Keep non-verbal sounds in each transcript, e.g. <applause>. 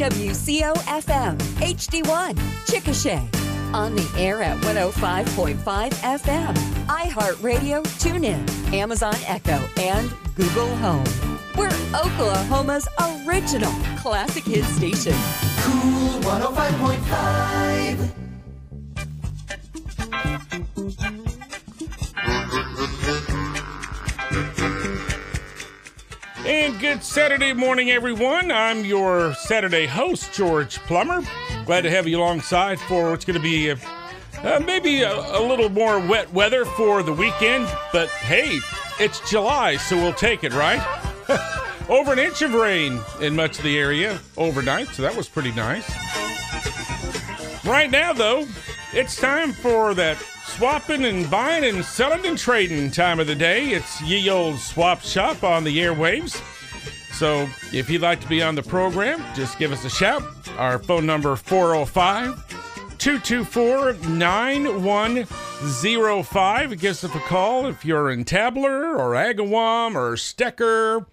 KWCO FM, HD1, Chickasha. On the air at 105.5 FM, iHeartRadio, TuneIn, Amazon Echo, and Google Home. We're Oklahoma's original classic hit station. Cool 105.5. And good Saturday morning, everyone. I'm your Saturday host, George Plummer. Glad to have you alongside for what's going to be a, uh, maybe a, a little more wet weather for the weekend. But hey, it's July, so we'll take it, right? <laughs> Over an inch of rain in much of the area overnight, so that was pretty nice. Right now, though, it's time for that swapping and buying and selling and trading time of the day. It's ye old swap shop on the airwaves. So if you'd like to be on the program, just give us a shout. Our phone number 405 224 9105. Give us a call if you're in Tabler or Agawam or Stecker,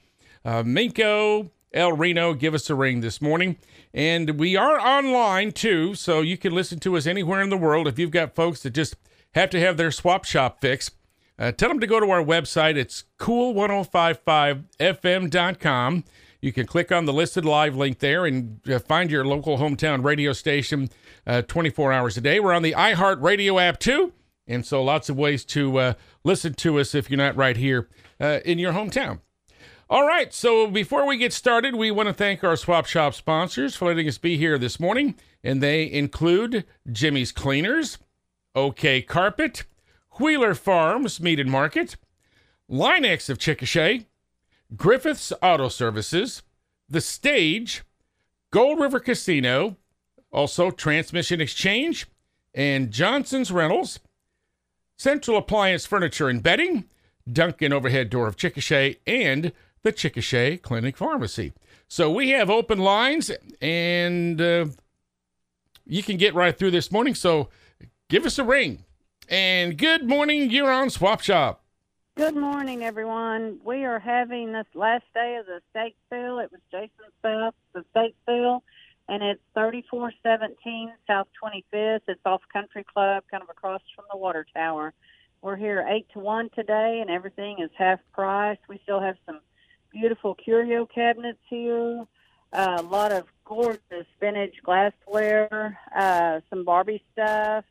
uh, Minco, El Reno. Give us a ring this morning. And we are online too, so you can listen to us anywhere in the world. If you've got folks that just have to have their swap shop fixed, uh, tell them to go to our website. It's cool1055fm.com. You can click on the listed live link there and uh, find your local hometown radio station uh, 24 hours a day. We're on the iHeart Radio app too. And so lots of ways to uh, listen to us if you're not right here uh, in your hometown. All right, so before we get started, we want to thank our Swap Shop sponsors for letting us be here this morning. And they include Jimmy's Cleaners, OK Carpet, Wheeler Farms Meat and Market, Line-X of Chickasha, Griffith's Auto Services, The Stage, Gold River Casino, also Transmission Exchange, and Johnson's Rentals, Central Appliance Furniture and Bedding, Duncan Overhead Door of Chickasha, and the Chickasha Clinic Pharmacy. So we have open lines, and uh, you can get right through this morning. So give us a ring. And good morning, you're on Swap Shop. Good morning, everyone. We are having this last day of the state sale. It was Jason's sale, the state sale, and it's 3417 South 25th. It's off Country Club, kind of across from the water tower. We're here 8 to 1 today, and everything is half price. We still have some beautiful curio cabinets here, uh, a lot of gorgeous vintage glassware, uh, some Barbie stuff,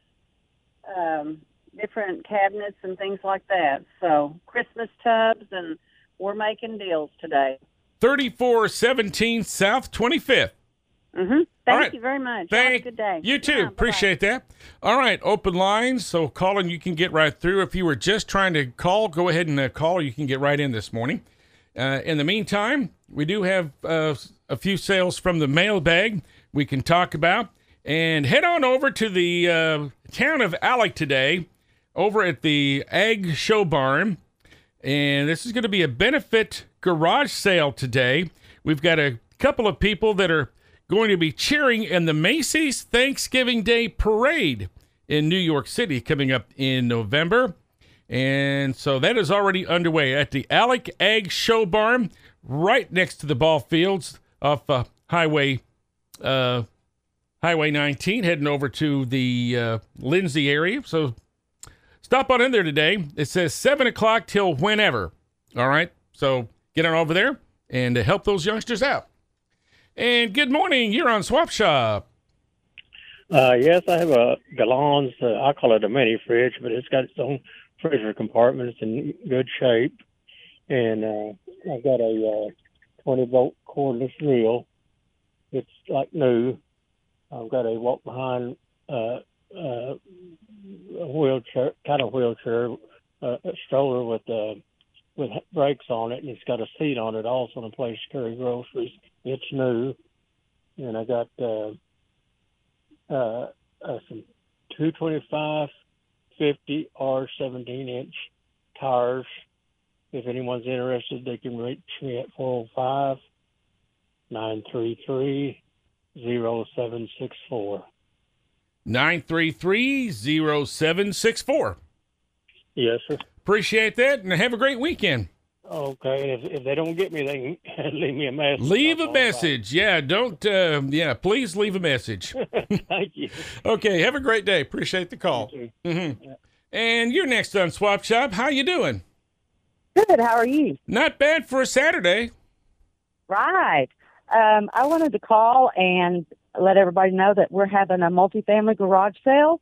um, different cabinets and things like that. So Christmas tubs, and we're making deals today. 3417 South 25th. Mm-hmm. Thank right. you very much. Thank Have a good day. You too. Yeah. Appreciate that. All right, open lines. So calling, you can get right through. If you were just trying to call, go ahead and uh, call. You can get right in this morning. Uh, in the meantime, we do have uh, a few sales from the mailbag we can talk about. And head on over to the uh, town of Alex today, over at the Ag Show Barn. And this is going to be a benefit garage sale today. We've got a couple of people that are going to be cheering in the Macy's Thanksgiving Day Parade in New York City coming up in November. And so that is already underway at the Alex Ag Show Barn, right next to the ball fields off uh, Highway uh, Highway 19, heading over to the uh, Lindsay area. So stop on in there today. It says 7 o'clock till whenever. All right. So get on over there and uh, help those youngsters out. And good morning. You're on Swap Shop. Uh, yes, I have a Galanz. Uh, I call it a mini fridge, but it's got its own freezer compartment. It's in good shape, and uh, I've got a uh, 20 volt cordless reel. It's like new. I've got a walk behind uh, uh, wheelchair, kind of wheelchair, uh, stroller with uh, with brakes on it, and it's got a seat on it also, and a place to carry groceries. It's new, and I got. Uh, uh, uh, some 225 50 or 17 inch tires. If anyone's interested, they can reach me at 405 933 0764. 933 0764. Yes, sir. Appreciate that and have a great weekend. Okay, if, if they don't get me, they can <laughs> leave me a message. Leave a call back. message. Yeah, don't. Uh, yeah, please leave a message. <laughs> Thank you. Okay, have a great day. Appreciate the call. hmm And you're next on Swap Shop. How you doing? Good. How are you? Not bad for a Saturday. Right. Um, I wanted to call and let everybody know that we're having a multifamily garage sale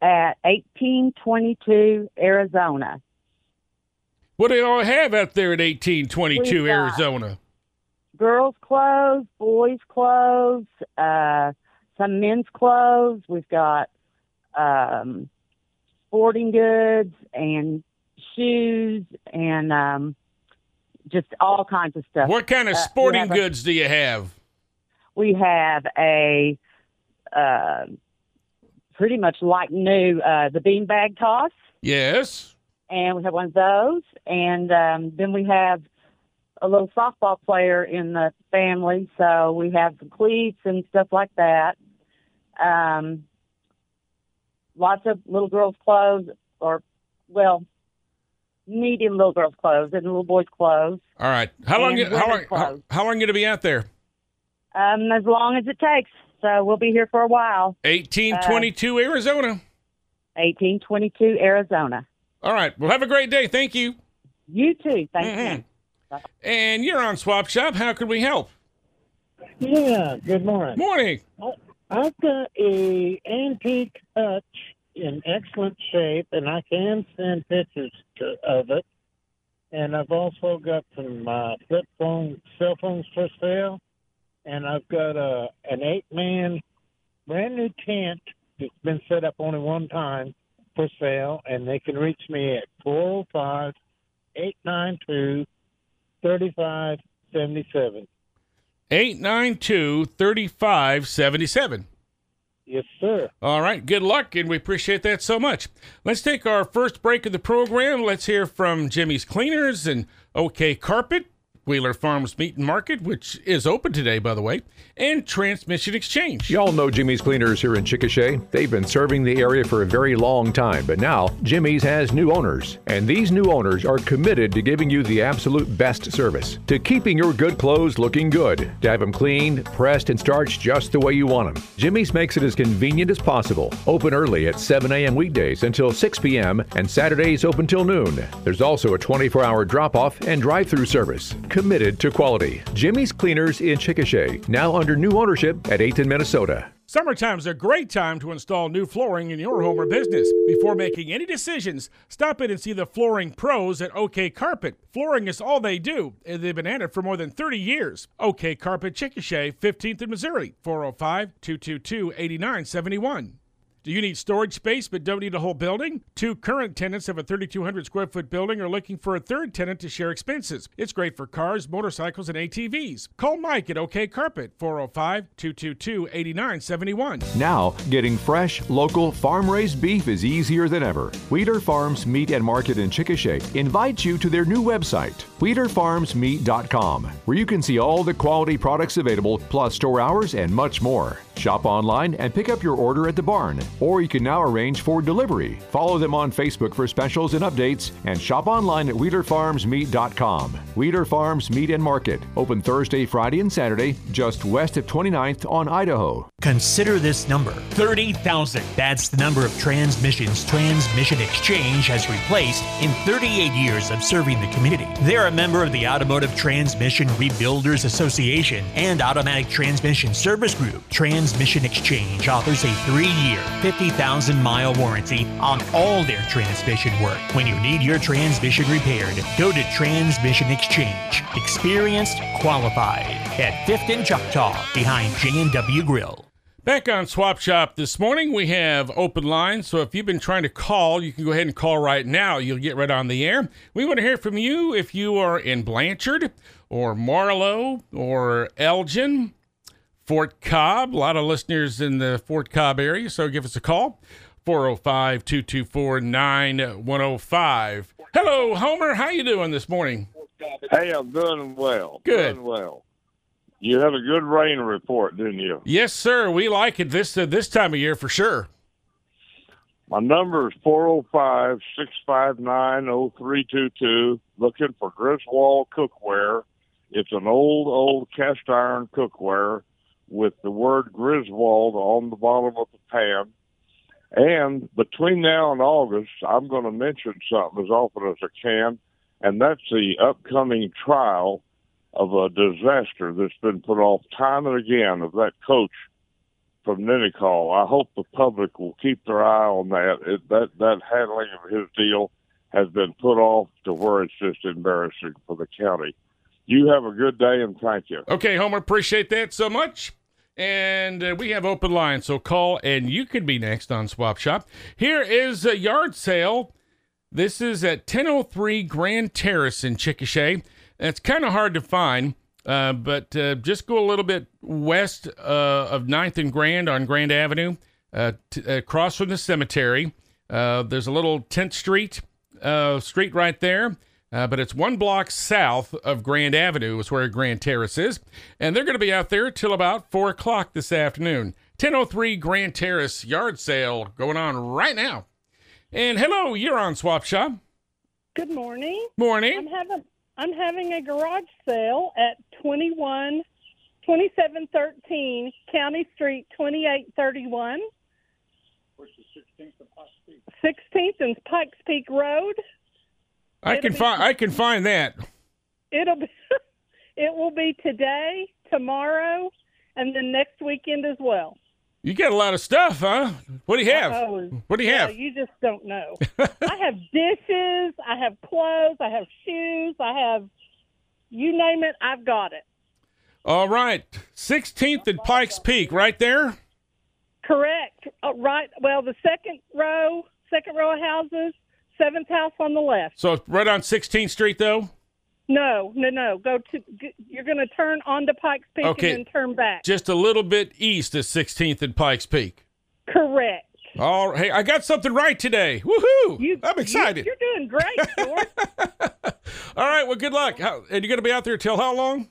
at 1822 Arizona. What do y'all have out there at 1822 Arizona? Girls' clothes, boys' clothes, uh, some men's clothes. We've got um, sporting goods and shoes and um, just all kinds of stuff. What kind of Uh, sporting a- goods do you have? we have a uh, pretty much like new uh, the beanbag toss, Yes. and we have one of those, and um, then we have a little softball player in the family, so we have the cleats and stuff like that. Um, lots of little girls' clothes, or well, medium little girls' clothes and little boys' clothes. All right. How long? And You, how long? women's How, how long you gonna be out there? Um, as long as it takes. So we'll be here for a while. 1822 Arizona. 1822 Arizona. All right. Well, have a great day. Thank you. You too. Thank Mhm. you. And you're on Swap Shop. How can we help? Yeah, good morning. Morning. I've got a antique hutch in excellent shape, and I can send pictures to, of it. And I've also got some uh, flip phone cell phones for sale, and I've got a an eight man brand new tent that's been set up only one time for sale, and they can reach me at four zero five eight nine two thirty five seventy seven. 892 3577. Yes, sir. All right. Good luck, and we appreciate that so much. Let's take our first break of the program. Let's hear from Jimmy's Cleaners and OK Carpet, Wheeler Farms Meat and Market, which is open today, by the way, and Transmission Exchange. Y'all know Jimmy's Cleaners here in Chickasha. They've been serving the area for a very long time, but now Jimmy's has new owners, and these new owners are committed to giving you the absolute best service, to keeping your good clothes looking good, to have them cleaned, pressed, and starched just the way you want them. Jimmy's makes it as convenient as possible. Open early at 7 a.m. weekdays until 6 p.m., and Saturdays open till noon. There's also a 24 hour drop off and drive through service. Committed to quality. Jimmy's Cleaners in Chickasha, now under new ownership at 8th Minnesota. Summertime's a great time to install new flooring in your home or business. Before making any decisions, stop in and see the flooring pros at OK Carpet. Flooring is all they do, and they've been at it for more than 30 years. OK Carpet Chickasha, 15th in Missouri, 405 222 8971. Do you need storage space but don't need a whole building? Two current tenants of a 3,200 square foot building are looking for a third tenant to share expenses. It's great for cars, motorcycles, and ATVs. Call Mike at OK Carpet, 405 222 8971. Now, getting fresh, local, farm raised beef is easier than ever. Weeder Farms Meat and Market in Chickasha invites you to their new website, WeederFarmsMeat.com, where you can see all the quality products available, plus store hours and much more. Shop online and pick up your order at the barn, or you can now arrange for delivery. Follow them on Facebook for specials and updates, and shop online at WeederFarmsMeat.com. Weeder Farms Meat and Market, open Thursday, Friday, and Saturday, just west of 29th on Idaho. Consider this number 30,000. That's the number of transmissions Transmission Exchange has replaced in 38 years of serving the community. They're a member of the Automotive Transmission Rebuilders Association and Automatic Transmission Service Group. Transmission Exchange offers a three year, 50,000 mile warranty on all their transmission work. When you need your transmission repaired, go to Transmission Exchange. Experienced, qualified. At 5th and Choctaw, behind J&W Grill. Back on Swap Shop this morning, we have open lines. So if you've been trying to call, you can go ahead and call right now. You'll get right on the air. We want to hear from you if you are in Blanchard or Marlow or Elgin, Fort Cobb. A lot of listeners in the Fort Cobb area, so give us a call. 405 224 9105. Hello, Homer. How you doing this morning? Hey, I'm doing well. Good. Doing well. You had a good rain report, didn't you? Yes, sir. We like it this uh, this time of year for sure. My number is 405 659 0322. Looking for Griswold cookware. It's an old, old cast iron cookware with the word Griswold on the bottom of the pan. And between now and August, I'm going to mention something as often as I can, and that's the upcoming trial of a disaster that's been put off time and again of that coach from Ninnekah. I hope the public will keep their eye on that. It, that that handling of his deal has been put off to where it's just embarrassing for the county. You have a good day and thank you. Okay, Homer, appreciate that so much. And uh, we have open lines, so call and you could be next on Swap Shop. Here is a yard sale. This is at 1003 Grand Terrace in Chickasha. It's kind of hard to find, uh, but uh, just go a little bit west uh, of 9th and Grand on Grand Avenue, uh, t- across from the cemetery. Uh, there's a little 10th Street uh, street right there. but it's one block south of Grand Avenue, is where Grand Terrace is. And they're going to be out there till about 4 o'clock this afternoon. 1003 Grand Terrace yard sale going on right now. And hello, you're on Swap Shop. Good morning. Morning. I'm having I'm having a garage sale at 21 2713 County Street 2831. Which is 16th and Pikes Peak. 16th and Pikes Peak Road. I It'll can find I can find that. It'll be <laughs> it will be today, tomorrow, and then next weekend as well. You got a lot of stuff, huh? What do you have? Oh, What do you yeah, have? You just don't know. <laughs> I have dishes, I have clothes, I have shoes, I have you name it, I've got it. All right. 16th and Pikes Peak, right there. Correct. Uh, right. Well, the second row, second row of houses, seventh house on the left. So right on 16th Street, though. No, no, no. Go to. You're going to turn onto Pikes Peak Okay. and then turn back. Just a little bit east of 16th and Pikes Peak. Correct. All right. Hey, I got something right today. Woohoo! I'm excited. You, are doing great, <laughs> George. All right. Well, good luck. How, and you're going to be out there till how long?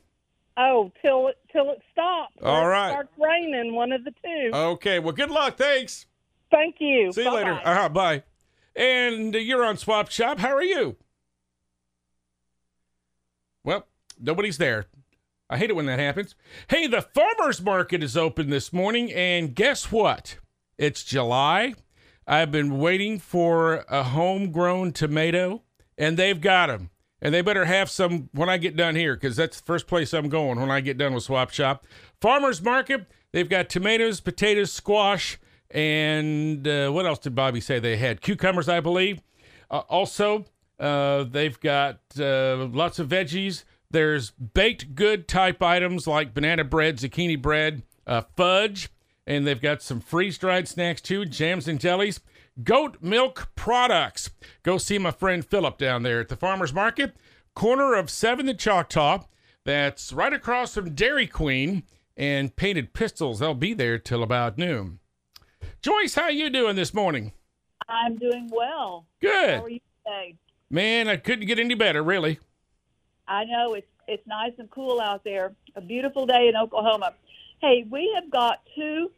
oh, till it till it stops. All right. It. Starts raining. One of the two. Okay. Well, good luck. Thanks. Thank you. See you later. Bye-bye. Uh-huh, bye. And you're on Swap Shop. How are you? Well, nobody's there. I hate it when that happens. Hey, the farmers market is open this morning, and guess what? It's July. I've been waiting for a homegrown tomato, and they've got them. And they better have some when I get done here, because that's the first place I'm going when I get done with Swap Shop. Farmers market, they've got tomatoes, potatoes, squash, and uh, what else did Bobby say they had? Cucumbers, I believe. Uh, also, uh, they've got uh, lots of veggies. There's baked good type items like banana bread, zucchini bread, uh, fudge, and they've got some freeze dried snacks too, jams and jellies. Goat milk products. Go see my friend Philip down there at the farmers market, corner of 7th and Choctaw. That's right across from Dairy Queen and Painted Pistols. They'll be there till about noon. Joyce, how you doing this morning? I'm doing well. Good. How are you today? Man, I couldn't get any better, really. I know it's it's nice and cool out there. A beautiful day in Oklahoma. Hey, we have got two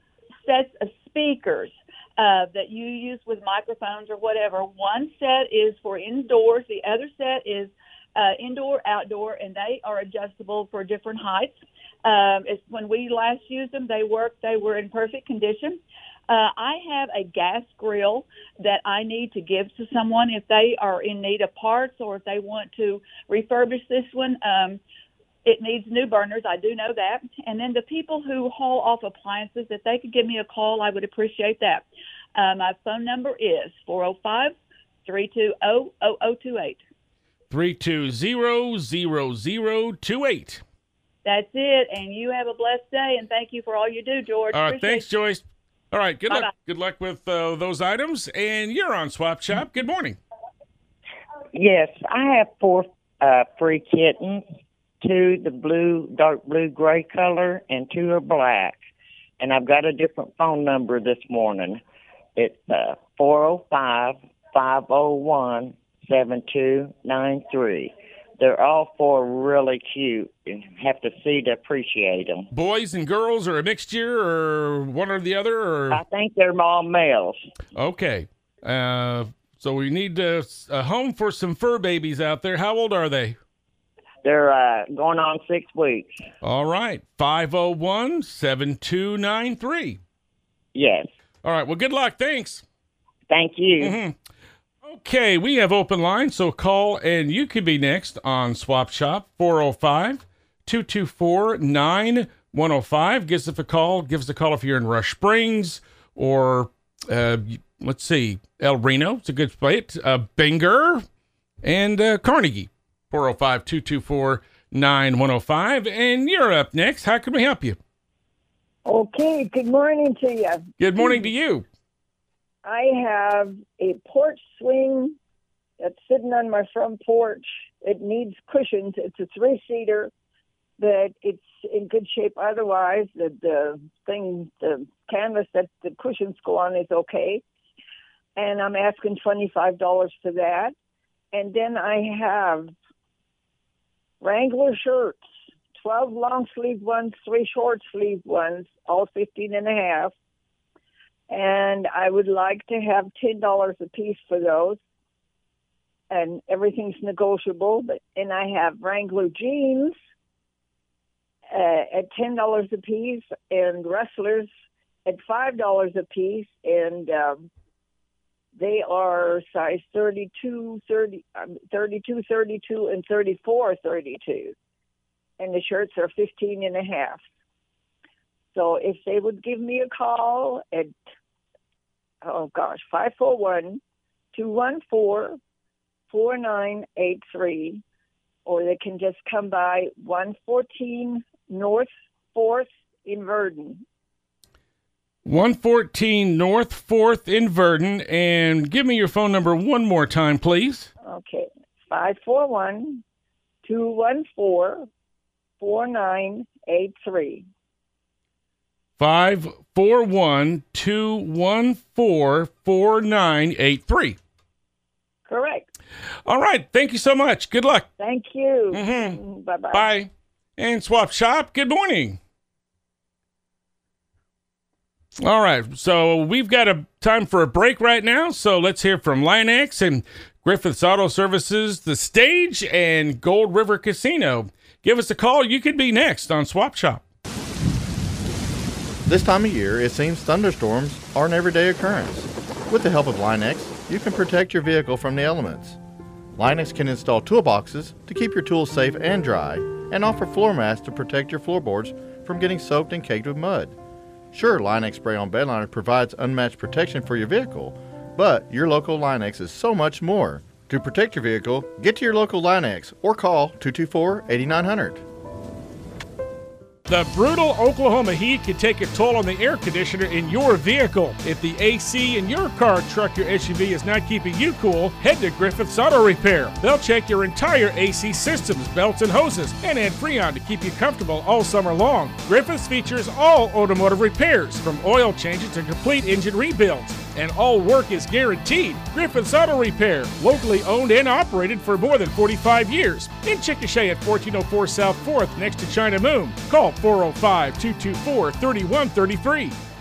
sets of speakers uh, that you use with microphones or whatever. One set is for indoors. The other set is uh, indoor, outdoor, and they are adjustable for different heights. Um, it's when we last used them, they worked. They were in perfect condition. Uh, I have a gas grill that I need to give to someone if they are in need of parts or if they want to refurbish this one. Um, it needs new burners. I do know that. And then the people who haul off appliances, if they could give me a call, I would appreciate that. Uh, my phone number is 405 320 0028. 320-0028. That's it. And you have a blessed day. And thank you for all you do, George. All right, Appreciate thanks, Joyce. All right. Good luck. Good luck with uh, those items. And you're on Swap Shop. Good morning. Yes, I have four uh, free kittens. Two the blue, dark blue, gray color, and two are black. And I've got a different phone number this morning. It's uh, 405 501 7293. They're all four really cute, and have to see to appreciate them. Boys and girls, or a mixture, or one or the other, or I think they're all males. okay. Uh, so we need uh, a home for some fur babies out there. How old are they? They're uh, going on six weeks. All right. 501 7293. Yes. All right. Well, good luck. Thanks. Thank you. Mhm. Okay, we have open lines, so call and you could be next on Swap Shop 405 224 9105. Give us a call. Give us a call if you're in Rush Springs or, uh, let's see, El Reno. It's a good spot. Uh, Bangor and uh, Carnegie 405 224 9105. And you're up next. How can we help you? Okay, good morning to you. Good morning to you. I have a porch swing that's sitting on my front porch. It needs cushions. It's a three seater, but it's in good shape otherwise. The the thing, the canvas that the cushions go on is okay. And I'm asking twenty five dollars for that. And then I have Wrangler shirts, twelve long sleeve ones, three short sleeve ones, all fifteen and a half and I would like to have ten dollars a piece for those. And everything's negotiable, but and I have Wrangler jeans uh, at ten dollars a piece, and Rustlers at five dollars a piece, and um, they are size 32, 30, um, 32, 32, and 34, 32. And the shirts are 15 and a half. So if they would give me a call at, oh gosh, 541 214 4983, or they can just come by 114 North 4th in Verden. 114 North 4th in Verden. And give me your phone number one more time, please. Okay, 541 214 4983. 541 214 4983. Correct. All right. Thank you so much. Good luck. Thank you. Mm-hmm. Bye bye. Bye. And Swap Shop, good morning. All right. So we've got a time for a break right now. So let's hear from Line-X and Griffiths Auto Services, The Stage, and Gold River Casino. Give us a call. You could be next on Swap Shop. This time of year, it seems thunderstorms are an everyday occurrence. With the help of Line-X, you can protect your vehicle from the elements. Line-X can install toolboxes to keep your tools safe and dry, and offer floor mats to protect your floorboards from getting soaked and caked with mud. Sure, Line-X spray on bed liner provides unmatched protection for your vehicle, but your local Line-X is so much more. To protect your vehicle, get to your local Line-X or call 224 8900. The brutal Oklahoma heat can take a toll on the air conditioner in your vehicle. If the AC in your car, truck, or SUV is not keeping you cool, head to Griffiths Auto Repair. They'll check your entire AC systems, belts, and hoses, and add Freon to keep you comfortable all summer long. Griffiths features all automotive repairs, from oil changes to complete engine rebuilds and all work is guaranteed. Griffiths Auto Repair, locally owned and operated for more than 45 years. In Chickasha at 1404 South 4th, next to China Moon. Call 405 224 3133.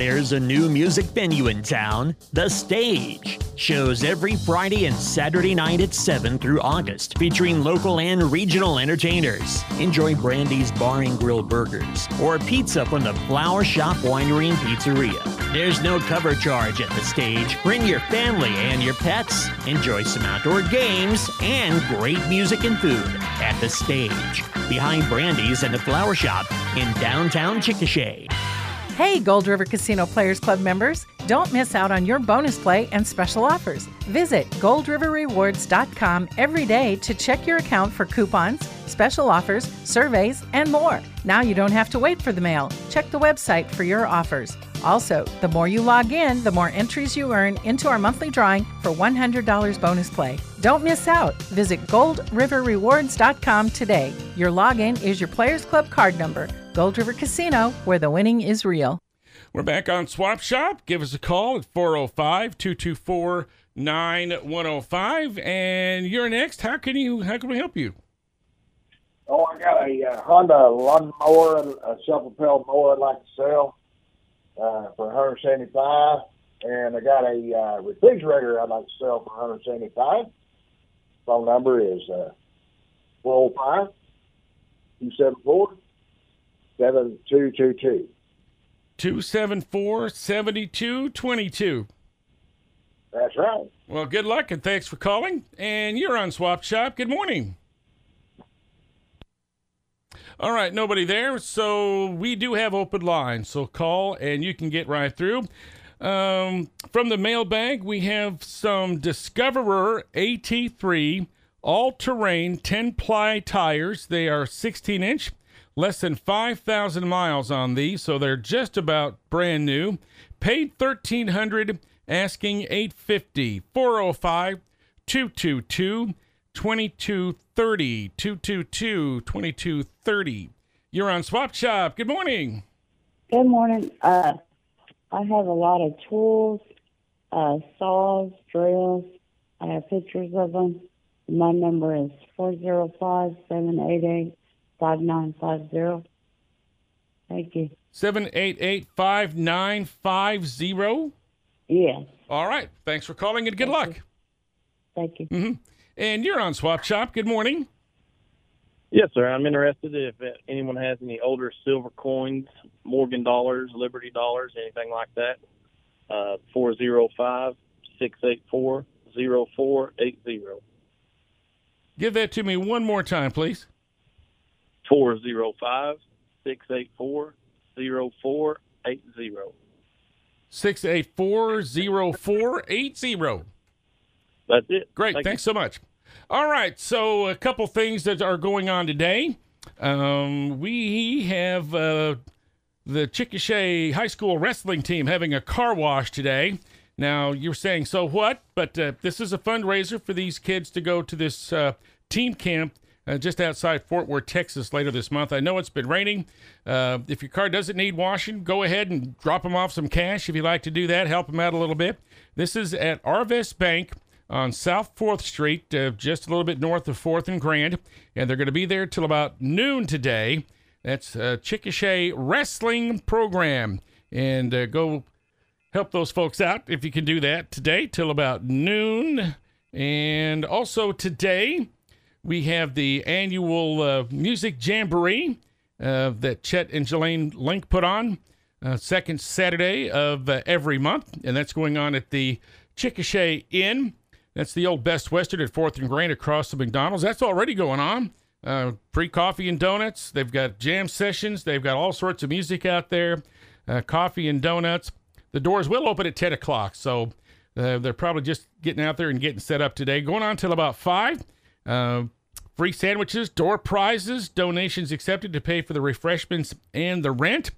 There's a new music venue in town, The Stage. Shows every Friday and Saturday night at 7 through August, featuring local and regional entertainers. Enjoy Brandy's Bar and Grill burgers or pizza from the Flower Shop Winery and Pizzeria. There's no cover charge at The Stage. Bring your family and your pets. Enjoy some outdoor games and great music and food at The Stage, behind Brandy's and the Flower Shop in downtown Chickasha. Hey, Gold River Casino Players Club members, don't miss out on your bonus play and special offers. Visit goldriverrewards.com every day to check your account for coupons, special offers, surveys, and more. Now you don't have to wait for the mail. Check the website for your offers. Also, the more you log in, the more entries you earn into our monthly drawing for $100 bonus play. Don't miss out. Visit goldriverrewards.com today. Your login is your Players Club card number. Gold River Casino, where the winning is real. We're back on Swap Shop. Give us a call at 405 224 9105. And you're next. How can you how can we help you? Oh, I got a uh, Honda lawnmower, a self-propelled mower I'd like to sell uh, for 175 and I got a uh, refrigerator I'd like to sell for 175. Phone number is uh, 405 274 7222. 274 7222. That's right. Well, good luck and thanks for calling. And you're on Swap Shop. Good morning. All right, nobody there. So we do have open lines. So call and you can get right through. Um, from the mailbag, we have some Discoverer AT3 all terrain 10 ply tires. They are 16 inch, less than 5,000 miles on these, so they're just about brand new. Paid 1300 asking 850 405 222 2230 222 2230 you're on swap shop good morning Good morning. Uh, I have a lot of tools, uh, saws, drills. I have pictures of them. My number is four zero five seven eight eight five nine five zero. Thank you. 788-5950 Yes. all right thanks for calling and good luck Thank you. hmm and you're on swap shop good morning Yes, sir. I'm interested if anyone has any older silver coins, Morgan dollars, Liberty dollars, anything like that. Uh, 405 684 0480. give that to me one more time please 405 684 0480. 684-0480 That's it. Great. Thank Thanks so much. All right. So, a couple things that are going on today. Um, we have uh, the Chickasha High School wrestling team having a car wash today. Now, you're saying, so what? But uh, this is a fundraiser for these kids to go to this uh, team camp uh, just outside Fort Worth, Texas later this month. I know it's been raining. Uh, if your car doesn't need washing, go ahead and drop them off some cash if you like to do that. Help them out a little bit. This is at Arvest Bank on South 4th Street, uh, just a little bit north of 4th and Grand. And they're going to be there till about noon today. That's uh, Chickasha Wrestling Program. And uh, go help those folks out if you can do that today till about noon. And also today, we have the annual uh, music jamboree uh, that Chet and Jelaine Link put on. Uh, second Saturday of uh, every month, and that's going on at the Chickasha Inn. That's the old Best Western at 4th and Grand across the McDonald's. That's already going on. Uh, free coffee and donuts. They've got jam sessions. They've got all sorts of music out there, uh, coffee and donuts. The doors will open at 10 o'clock, so they're probably just getting out there and getting set up today. Going on till about 5. Uh, free sandwiches, door prizes, donations accepted to pay for the refreshments and the rent.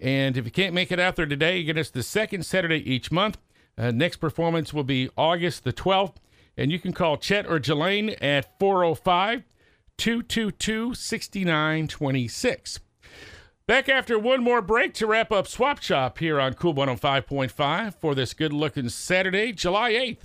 And if you can't make it out there today, again, it's the second Saturday each month. Uh, next performance will be August the 12th. And you can call Chet or Jelaine at 405 222 6926. Back after one more break to wrap up Swap Shop here on Cool 105.5 for this good looking Saturday, July 8th.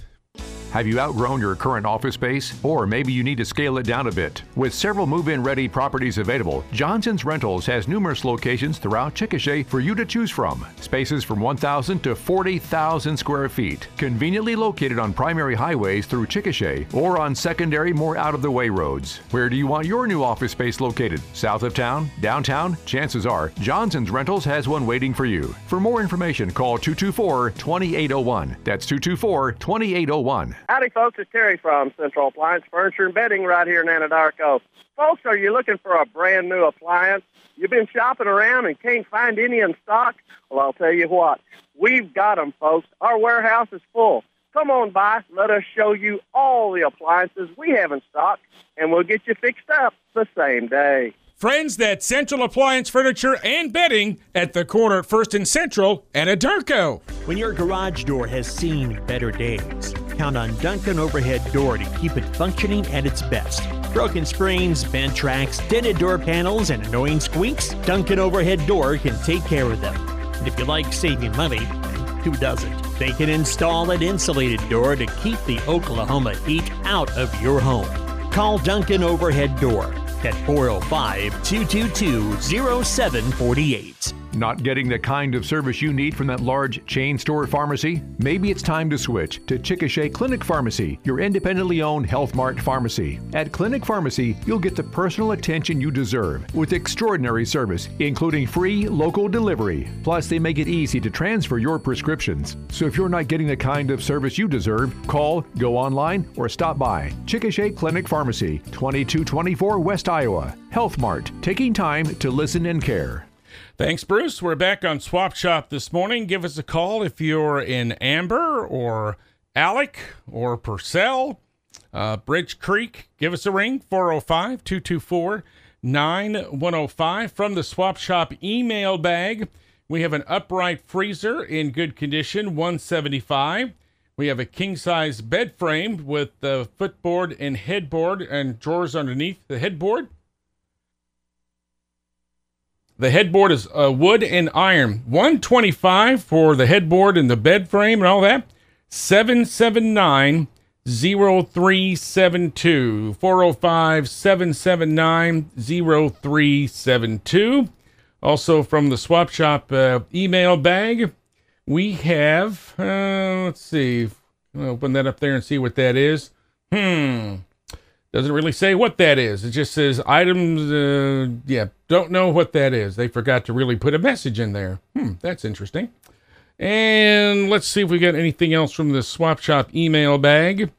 Have you outgrown your current office space? Or maybe you need to scale it down a bit? With several move in ready properties available, Johnson's Rentals has numerous locations throughout Chickasha for you to choose from. Spaces from 1,000 to 40,000 square feet, conveniently located on primary highways through Chickasha or on secondary, more out of the way roads. Where do you want your new office space located? South of town? Downtown? Chances are Johnson's Rentals has one waiting for you. For more information, call 224 2801. That's 224 2801. Howdy, folks. It's Terry from Central Appliance Furniture and Bedding right here in Anadarko. Folks, are you looking for a brand new appliance? You've been shopping around and can't find any in stock? Well, I'll tell you what. We've got them, folks. Our warehouse is full. Come on by. Let us show you all the appliances we have in stock, and we'll get you fixed up the same day. Friends, that's Central Appliance Furniture and Bedding at the corner at First and Central and Adarko. When your garage door has seen better days, count on Duncan Overhead Door to keep it functioning at its best. Broken springs, bent tracks, dented door panels, and annoying squeaks? Duncan Overhead Door can take care of them. And if you like saving money, who doesn't? They can install an insulated door to keep the Oklahoma heat out of your home. Call Duncan Overhead Door at 405 222 0748. Not getting the kind of service you need from that large chain store pharmacy? Maybe it's time to switch to Chickasha Clinic Pharmacy, your independently owned Health Mart pharmacy. At Clinic Pharmacy, you'll get the personal attention you deserve with extraordinary service, including free local delivery. Plus, they make it easy to transfer your prescriptions. So if you're not getting the kind of service you deserve, call, go online, or stop by. Chickasha Clinic Pharmacy, 2224 West Iowa. Health Mart, taking time to listen and care. Thanks, Bruce. We're back on Swap Shop this morning. Give us a call if you're in Amber or Alex or Purcell, uh, Bridge Creek. Give us a ring, 405 224 9105. From the Swap Shop email bag, we have an upright freezer in good condition, 175. We have a king size bed frame with the footboard and headboard and drawers underneath the headboard. The headboard is uh, wood and iron. 125 for the headboard and the bed frame and all that. 779 0372. 405 779 0372. Also from the Swap Shop uh, email bag, we have, uh, let's see, open that up there and see what that is. Hmm. Doesn't really say what that is. It just says items. Uh, yeah, don't know what that is. They forgot to really put a message in there. Hmm, that's interesting. And let's see if we got anything else from the Swap Shop email bag.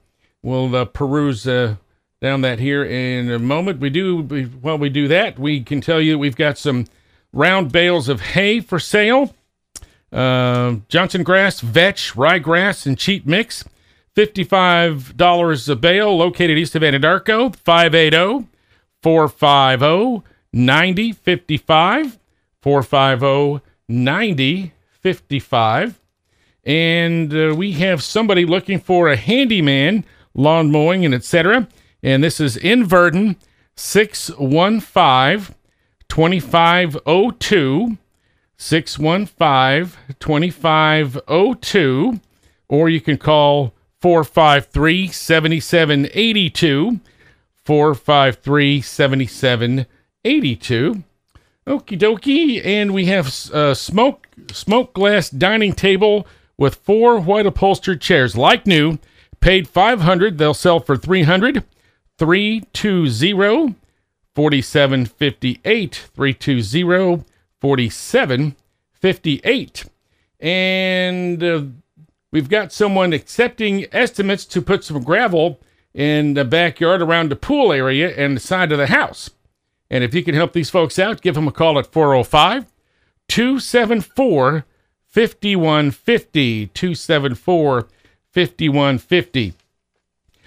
We'll uh, peruse uh, down that here in a moment. We do while we do that, we can tell you we've got some round bales of hay for sale. Uh, Johnson grass, vetch, ryegrass, and cheat mix. $55 a bale, located east of Anadarko, 580 450 9055. 450 9055. And uh, we have somebody looking for a handyman, lawn mowing, and etc. And this is in Verden, 615 2502. 615 2502. Or you can call 453 7782. 453 7782. Okie dokie. And we have a smoke, smoke glass dining table with four white upholstered chairs, like new. Paid 500 They'll sell for 300 320 4758. 320 4758. And uh, We've got someone accepting estimates to put some gravel in the backyard around the pool area and the side of the house. And if you can help these folks out, give them a call at 405 274 5150. 274 5150.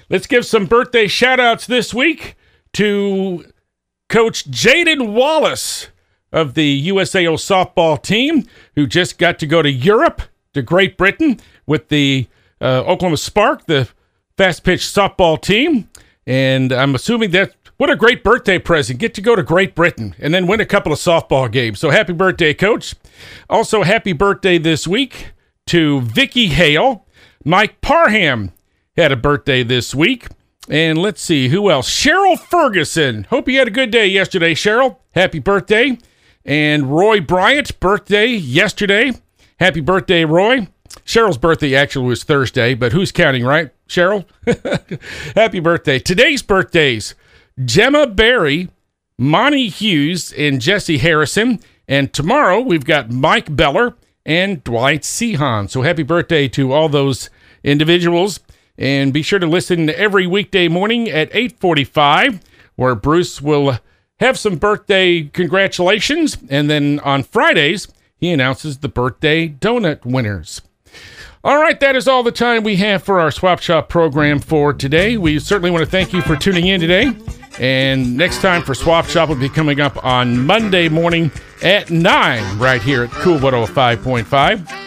Let's give some birthday shout outs this week to Coach Jaden Wallace of the USAO softball team, who just got to go to Europe, to Great Britain, with the uh, Oklahoma Spark, the fast pitch softball team. And I'm assuming that what a great birthday present. Get to go to Great Britain and then win a couple of softball games. So happy birthday, coach. Also, happy birthday this week to Vicky Hale. Mike Parham had a birthday this week. And let's see who else. Cheryl Ferguson. Hope you had a good day yesterday, Cheryl. Happy birthday. And Roy Bryant, birthday yesterday. Happy birthday, Roy. Cheryl's birthday actually was Thursday, but who's counting, right? Cheryl? <laughs> Happy birthday. Today's birthdays Gemma Berry, Monty Hughes, and Jesse Harrison. And tomorrow we've got Mike Beller and Dwight Sehan. So happy birthday to all those individuals. And be sure to listen every weekday morning at 845, where Bruce will have some birthday congratulations. And then on Fridays, he announces the birthday donut winners. All right, that is all the time we have for our Swap Shop program for today. We certainly want to thank you for tuning in today. And next time for Swap Shop will be coming up on Monday morning at 9 right here at Cool 105.5.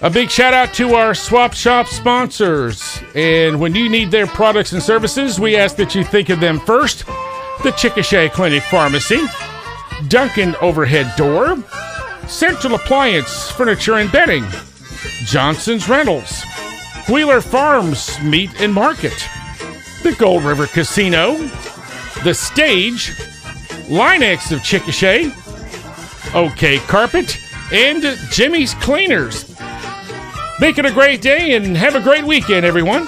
A big shout out to our Swap Shop sponsors. And when you need their products and services, we ask that you think of them first the Chickasha Clinic Pharmacy, Duncan Overhead Door, Central Appliance Furniture and Bedding. Johnson's Rentals, Wheeler Farms Meat and Market, the Gold River Casino, the Stage, Line-X of Chickasha, OK Carpet, and Jimmy's Cleaners. Make it a great day and have a great weekend, everyone.